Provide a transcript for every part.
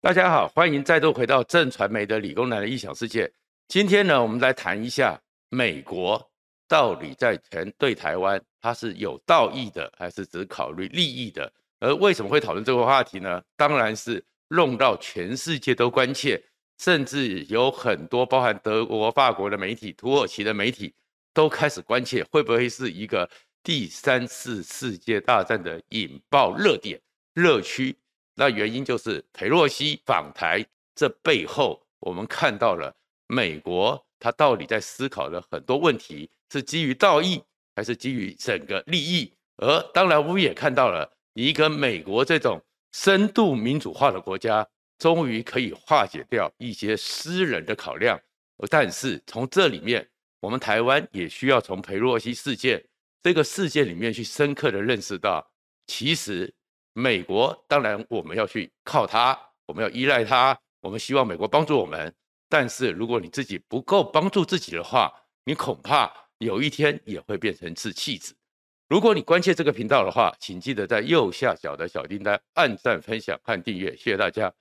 大家好，欢迎再度回到正传媒的理工男的异想世界。今天呢，我们来谈一下美国到底在全对台湾，它是有道义的，还是只考虑利益的？而为什么会讨论这个话题呢？当然是弄到全世界都关切，甚至有很多包含德国、法国的媒体、土耳其的媒体都开始关切，会不会是一个第三次世界大战的引爆热点、热区？那原因就是裴洛西访台，这背后我们看到了美国他到底在思考的很多问题，是基于道义还是基于整个利益？而当然我们也看到了一个美国这种深度民主化的国家，终于可以化解掉一些私人的考量。但是从这里面，我们台湾也需要从裴洛西事件这个事件里面去深刻的认识到，其实。美国当然我们要去靠它，我们要依赖它，我们希望美国帮助我们。但是如果你自己不够帮助自己的话，你恐怕有一天也会变成是弃子。如果你关切这个频道的话，请记得在右下角的小叮当按赞、分享和订阅，谢谢大家。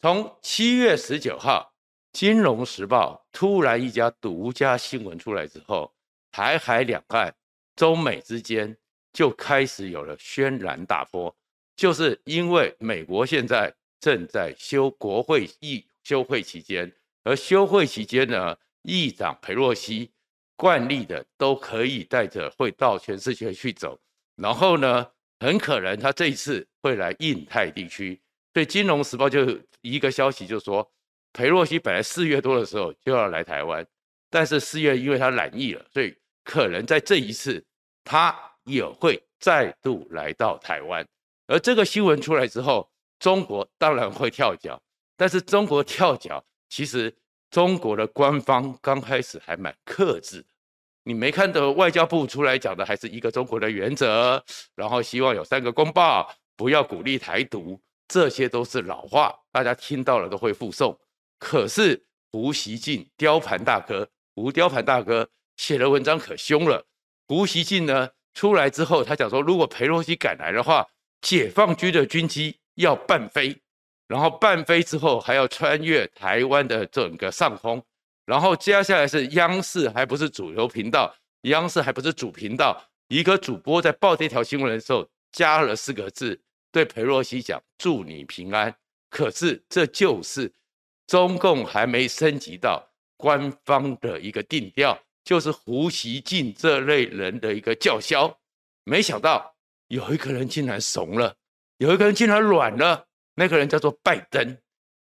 从七月十九号，《金融时报》突然一家独家新闻出来之后，台海两岸、中美之间就开始有了轩然大波。就是因为美国现在正在休国会议休会期间，而休会期间呢，议长裴洛西惯例的都可以带着会到全世界去走，然后呢，很可能他这一次会来印太地区。所以《金融时报》就一个消息就说，裴洛西本来四月多的时候就要来台湾，但是四月因为他染疫了，所以可能在这一次他也会再度来到台湾。而这个新闻出来之后，中国当然会跳脚，但是中国跳脚，其实中国的官方刚开始还蛮克制。你没看到外交部出来讲的还是一个中国的原则，然后希望有三个公报，不要鼓励台独，这些都是老话，大家听到了都会附送。可是胡锡进雕盘大哥，胡雕盘大哥写的文章可凶了。胡锡进呢出来之后，他讲说，如果裴洛西敢来的话，解放军的军机要伴飞，然后伴飞之后还要穿越台湾的整个上空，然后接下来是央视，还不是主流频道，央视还不是主频道，一个主播在报这条新闻的时候加了四个字，对裴洛西讲“祝你平安”，可是这就是中共还没升级到官方的一个定调，就是胡锡进这类人的一个叫嚣，没想到。有一个人竟然怂了，有一个人竟然软了。那个人叫做拜登。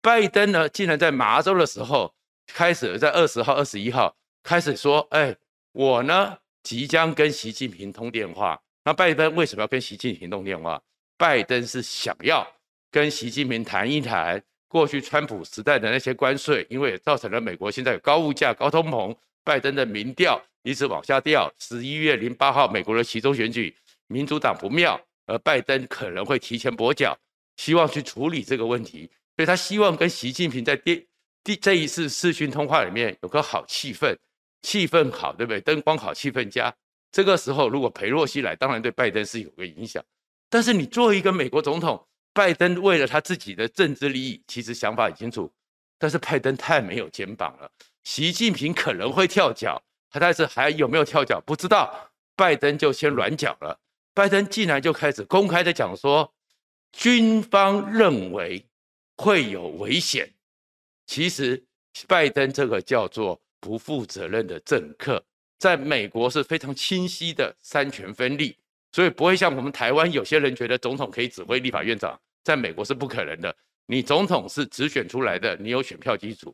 拜登呢，竟然在麻州的时候开始，在二十号、二十一号开始说：“哎，我呢即将跟习近平通电话。”那拜登为什么要跟习近平通电话？拜登是想要跟习近平谈一谈过去川普时代的那些关税，因为造成了美国现在有高物价、高通膨。拜登的民调一直往下掉。十一月零八号，美国的其中选举。民主党不妙，而拜登可能会提前跛脚，希望去处理这个问题，所以他希望跟习近平在第第这一次视讯通话里面有个好气氛，气氛好，对不对？灯光好，气氛佳。这个时候如果裴洛西来，当然对拜登是有个影响。但是你作为一个美国总统，拜登为了他自己的政治利益，其实想法很清楚。但是拜登太没有肩膀了，习近平可能会跳脚，他但是还有没有跳脚不知道，拜登就先软脚了。拜登竟然就开始公开的讲说，军方认为会有危险。其实，拜登这个叫做不负责任的政客，在美国是非常清晰的三权分立，所以不会像我们台湾有些人觉得总统可以指挥立法院长，在美国是不可能的。你总统是直选出来的，你有选票基础；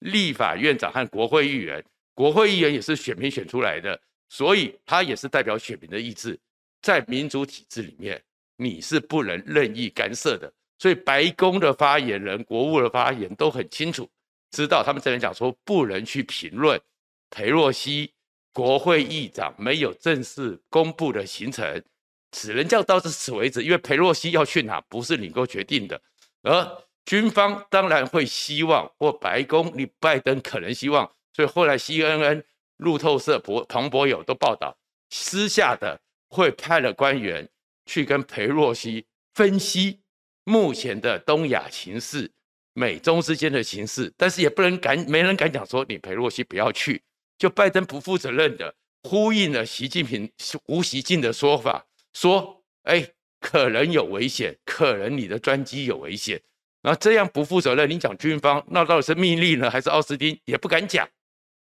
立法院长和国会议员，国会议员也是选民选出来的，所以他也是代表选民的意志。在民主体制里面，你是不能任意干涉的。所以白宫的发言人、国务的发言都很清楚，知道他们这边讲说不能去评论裴洛西国会议长没有正式公布的行程，只能叫到此为止。因为裴洛西要去哪不是你够决定的，而军方当然会希望，或白宫你拜登可能希望，所以后来 CNN、路透社、博彭博友都报道私下的。会派了官员去跟裴洛西分析目前的东亚情势，美中之间的形势，但是也不能敢，没人敢讲说你裴洛西不要去。就拜登不负责任的呼应了习近平无习近的说法，说，哎，可能有危险，可能你的专机有危险。那这样不负责任，你讲军方，那到底是密利呢，还是奥斯汀？也不敢讲。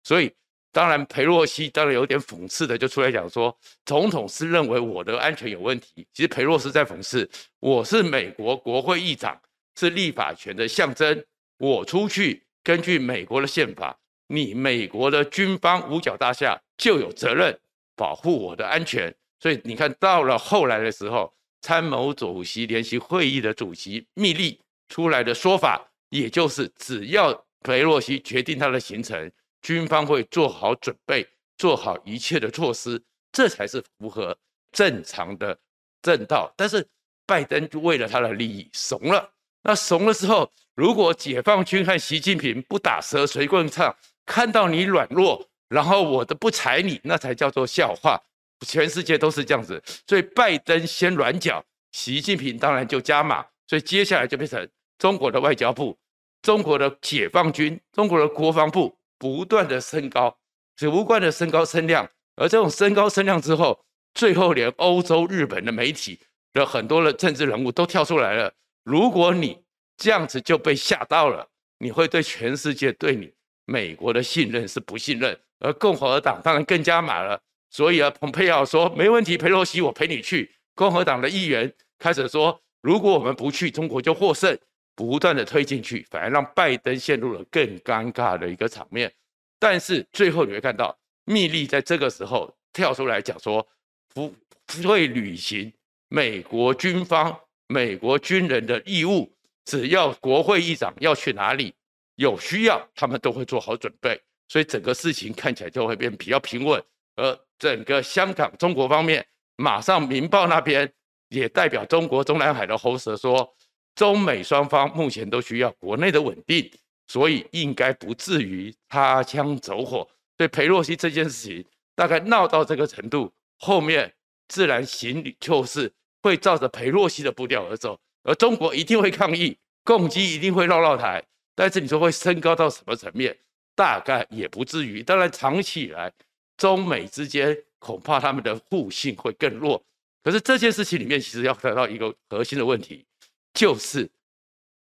所以，当然裴洛西当然有点讽刺的，就出来讲说，总统是认为我的安全有问题。其实裴洛西在讽刺，我是美国国会议长。是立法权的象征。我出去，根据美国的宪法，你美国的军方五角大厦就有责任保护我的安全。所以你看到了后来的时候，参谋主席联席会议的主席密利出来的说法，也就是只要裴洛西决定他的行程，军方会做好准备，做好一切的措施，这才是符合正常的正道。但是拜登就为了他的利益怂了。那怂了之后，如果解放军和习近平不打蛇随棍唱，看到你软弱，然后我都不睬你，那才叫做笑话。全世界都是这样子，所以拜登先软脚，习近平当然就加码，所以接下来就变成中国的外交部、中国的解放军、中国的国防部不断的升高，只不断的升高升量，而这种升高升量之后，最后连欧洲、日本的媒体的很多的政治人物都跳出来了。如果你这样子就被吓到了，你会对全世界对你美国的信任是不信任，而共和党当然更加满了。所以啊，蓬佩奥说没问题，佩洛西我陪你去。共和党的议员开始说，如果我们不去，中国就获胜，不断的推进去，反而让拜登陷入了更尴尬的一个场面。但是最后你会看到，密利在这个时候跳出来讲说，不不会履行美国军方。美国军人的义务，只要国会议长要去哪里，有需要，他们都会做好准备，所以整个事情看起来就会变比较平稳。而整个香港中国方面，马上《明报》那边也代表中国中南海的喉舌说，中美双方目前都需要国内的稳定，所以应该不至于擦枪走火。所以裴洛西这件事情大概闹到这个程度，后面自然行就是。会照着裴洛西的步调而走，而中国一定会抗议，共机一定会绕绕台，但是你说会升高到什么层面？大概也不至于。当然，长期以来，中美之间恐怕他们的互信会更弱。可是这件事情里面，其实要谈到一个核心的问题，就是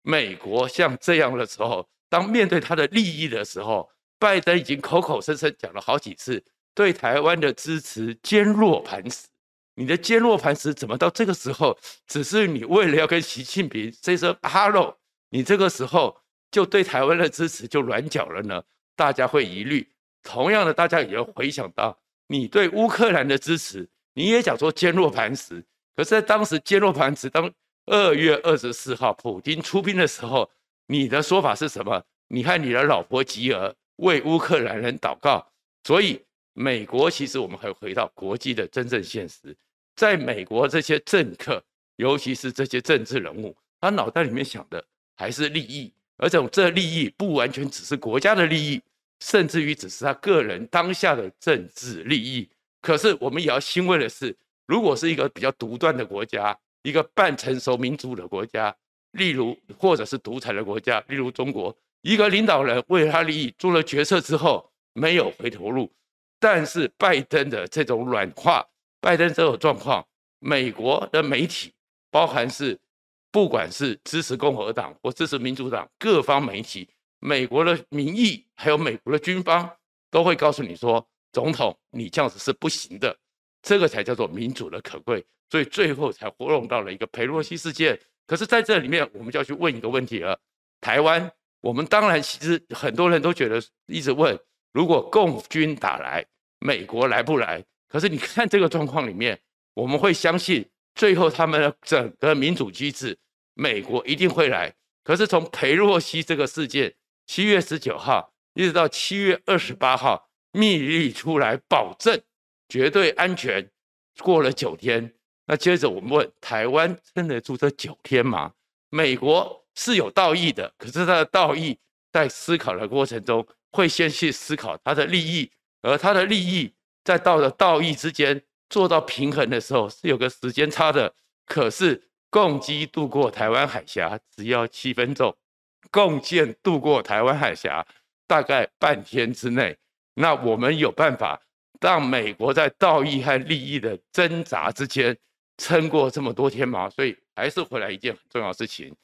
美国像这样的时候，当面对他的利益的时候，拜登已经口口声声讲了好几次，对台湾的支持坚若磐石。你的坚若磐石怎么到这个时候，只是你为了要跟习近平 say 声 hello，你这个时候就对台湾的支持就软脚了呢？大家会疑虑。同样的，大家也要回想到你对乌克兰的支持，你也讲说坚若磐石。可是，在当时坚若磐石，当二月二十四号普京出兵的时候，你的说法是什么？你和你的老婆吉尔为乌克兰人祷告。所以，美国其实我们还回到国际的真正现实。在美国，这些政客，尤其是这些政治人物，他脑袋里面想的还是利益，而这种这利益不完全只是国家的利益，甚至于只是他个人当下的政治利益。可是我们也要欣慰的是，如果是一个比较独断的国家，一个半成熟民主的国家，例如或者是独裁的国家，例如中国，一个领导人为了他利益做了决策之后没有回头路，但是拜登的这种软化。拜登这种状况，美国的媒体，包含是不管是支持共和党或支持民主党各方媒体，美国的民意还有美国的军方，都会告诉你说，总统你这样子是不行的，这个才叫做民主的可贵，所以最后才活动到了一个裴洛西事件。可是在这里面，我们就要去问一个问题了：台湾，我们当然其实很多人都觉得一直问，如果共军打来，美国来不来？可是你看这个状况里面，我们会相信最后他们的整个民主机制，美国一定会来。可是从裴洛西这个事件，七月十九号一直到七月二十八号，密利出来保证绝对安全，过了九天。那接着我们问，台湾撑得住这九天吗？美国是有道义的，可是他的道义在思考的过程中，会先去思考他的利益，而他的利益。在到了道义之间做到平衡的时候，是有个时间差的。可是共机渡过台湾海峡只要七分钟，贡献渡过台湾海峡，大概半天之内，那我们有办法让美国在道义和利益的挣扎之间撑过这么多天吗？所以还是回来一件很重要事情，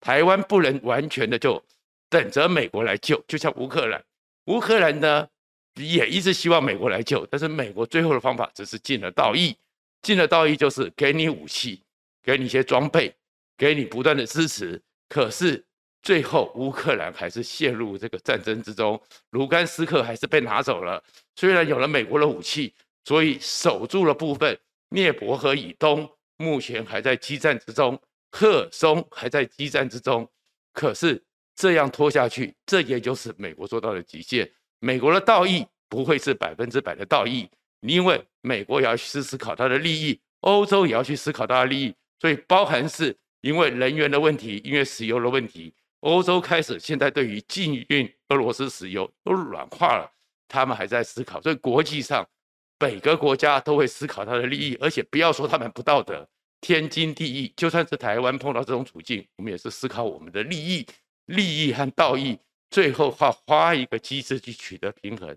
台湾不能完全的就等着美国来救，就像乌克兰，乌克兰呢也一直希望美国来救，但是美国最后的方法只是尽了道义，尽了道义就是给你武器，给你一些装备，给你不断的支持，可是。最后，乌克兰还是陷入这个战争之中，卢甘斯克还是被拿走了。虽然有了美国的武器，所以守住了部分。聂伯河以东目前还在激战之中，赫松还在激战之中。可是这样拖下去，这也就是美国做到的极限。美国的道义不会是百分之百的道义，因为美国也要去思考它的利益，欧洲也要去思考它的利益，所以包含是因为能源的问题，因为石油的问题。欧洲开始现在对于禁运俄罗斯石油都软化了，他们还在思考，所以国际上每个国家都会思考它的利益，而且不要说他们不道德，天经地义。就算是台湾碰到这种处境，我们也是思考我们的利益、利益和道义，最后花花一个机制去取得平衡，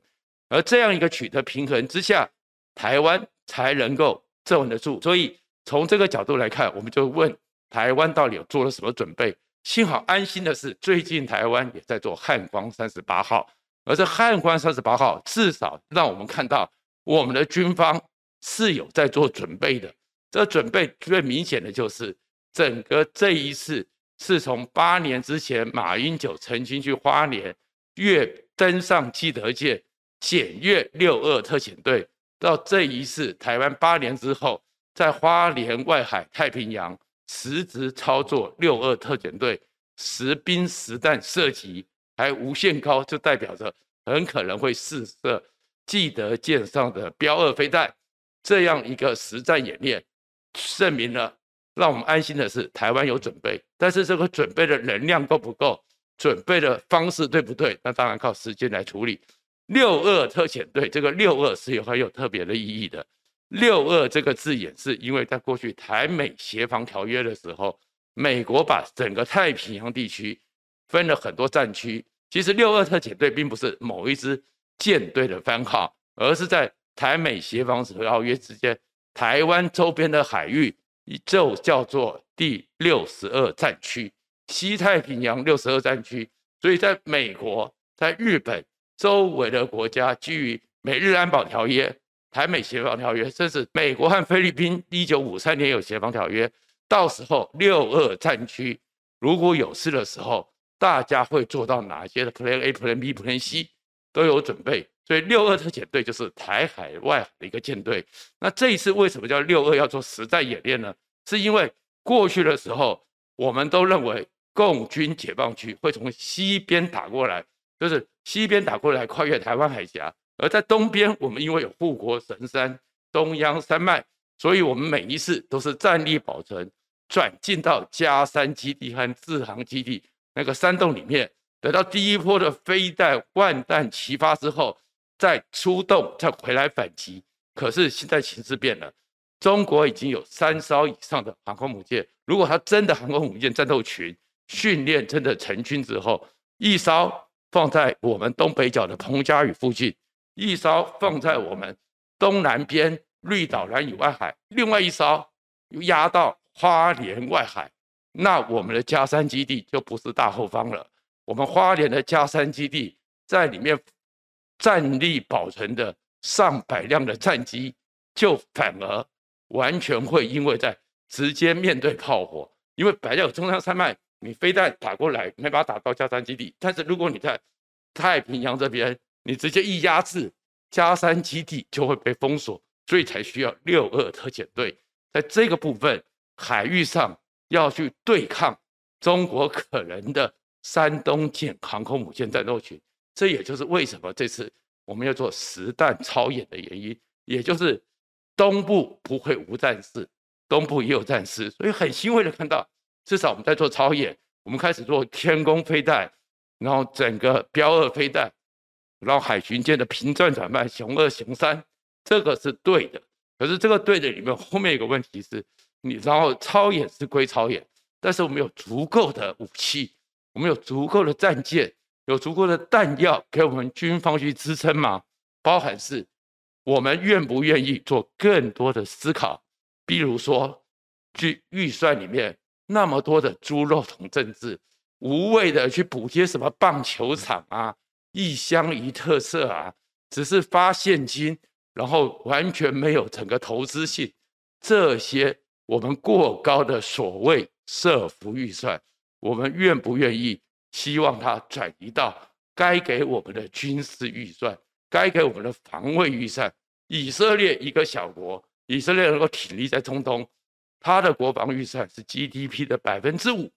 而这样一个取得平衡之下，台湾才能够站稳得住。所以从这个角度来看，我们就问台湾到底有做了什么准备？幸好安心的是，最近台湾也在做汉光三十八号，而这汉光三十八号至少让我们看到我们的军方是有在做准备的。这准备最明显的就是整个这一次是从八年之前马英九曾经去花莲越登上基德舰检阅六二特遣队，到这一次台湾八年之后在花莲外海太平洋。实质操作六二特遣队实兵实弹射击还无限高，就代表着很可能会试射基德舰上的标二飞弹。这样一个实战演练，证明了让我们安心的是台湾有准备，但是这个准备的能量够不够，准备的方式对不对？那当然靠时间来处理。六二特遣队这个六二是有很有特别的意义的。六二这个字眼是因为在过去台美协防条约的时候，美国把整个太平洋地区分了很多战区。其实六二特遣队并不是某一支舰队的番号，而是在台美协防条约之间，台湾周边的海域就叫做第六十二战区，西太平洋六十二战区。所以在美国、在日本周围的国家，基于美日安保条约。台美协防条约，甚至美国和菲律宾一九五三年有协防条约，到时候六二战区如果有事的时候，大家会做到哪些的 Plan A、Plan B、Plan C 都有准备。所以六二特遣队就是台海外的一个舰队。那这一次为什么叫六二要做实战演练呢？是因为过去的时候，我们都认为共军解放区会从西边打过来，就是西边打过来，跨越台湾海峡。而在东边，我们因为有护国神山中央山脉，所以我们每一次都是战力保存，转进到佳山基地和志航基地那个山洞里面，等到第一波的飞弹万弹齐发之后，再出动，再回来反击。可是现在形势变了，中国已经有三艘以上的航空母舰，如果它真的航空母舰战斗群训练真的成军之后，一艘放在我们东北角的彭佳屿附近。一艘放在我们东南边绿岛南屿外海，另外一艘又压到花莲外海，那我们的加山基地就不是大后方了。我们花莲的加山基地在里面战力保存的上百辆的战机，就反而完全会因为在直接面对炮火，因为本来有中央山脉，你飞弹打过来没办法打到加山基地，但是如果你在太平洋这边。你直接一压制，加山基地就会被封锁，所以才需要六二特遣队在这个部分海域上要去对抗中国可能的山东舰航空母舰战斗群。这也就是为什么这次我们要做实弹操演的原因，也就是东部不会无战事，东部也有战事，所以很欣慰的看到，至少我们在做操演，我们开始做天宫飞弹，然后整个标二飞弹。然后海巡舰的平转转卖，雄二、雄三，这个是对的。可是这个对的里面，后面有个问题是，你然后超演是归超演，但是我们有足够的武器，我们有足够的战舰，有足够的弹药给我们军方去支撑吗？包含是，我们愿不愿意做更多的思考？比如说，去预算里面那么多的猪肉桶政治，无谓的去补贴什么棒球场啊、一乡一特色啊，只是发现金，然后完全没有整个投资性，这些我们过高的所谓社福预算，我们愿不愿意？希望它转移到该给我们的军事预算，该给我们的防卫预算。以色列一个小国，以色列能够挺立在中东，它的国防预算是 GDP 的百分之五。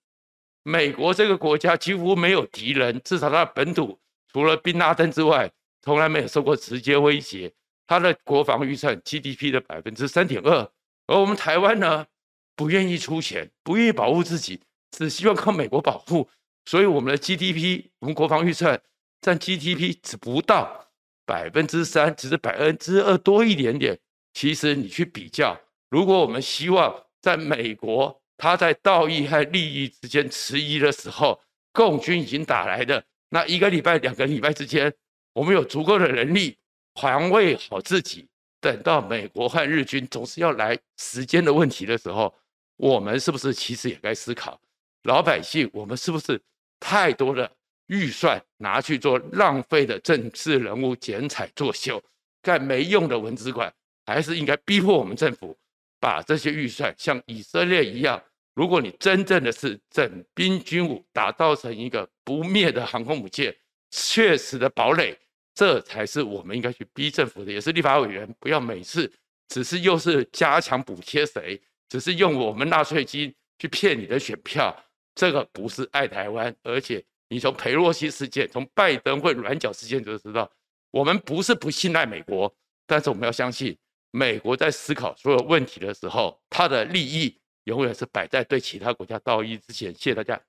美国这个国家几乎没有敌人，至少它的本土除了宾拉登之外，从来没有受过直接威胁。他的国防预算 GDP 的百分之三点二，而我们台湾呢，不愿意出钱，不愿意保护自己，只希望靠美国保护。所以我们的 GDP，我们国防预算占 GDP 只不到百分之三，只是百分之二多一点点。其实你去比较，如果我们希望在美国他在道义和利益之间迟疑的时候，共军已经打来的那一个礼拜、两个礼拜之间，我们有足够的能力防卫好自己。等到美国和日军总是要来时间的问题的时候，我们是不是其实也该思考，老百姓我们是不是？太多的预算拿去做浪费的政治人物剪彩作秀，干没用的文字馆，还是应该逼迫我们政府把这些预算像以色列一样。如果你真正的是整兵军武，打造成一个不灭的航空母舰，确实的堡垒，这才是我们应该去逼政府的。也是立法委员，不要每次只是又是加强补贴谁，只是用我们纳税金去骗你的选票。这个不是爱台湾，而且你从裴洛西事件、从拜登会软脚事件就知道，我们不是不信赖美国，但是我们要相信，美国在思考所有问题的时候，它的利益永远是摆在对其他国家道义之前。谢谢大家。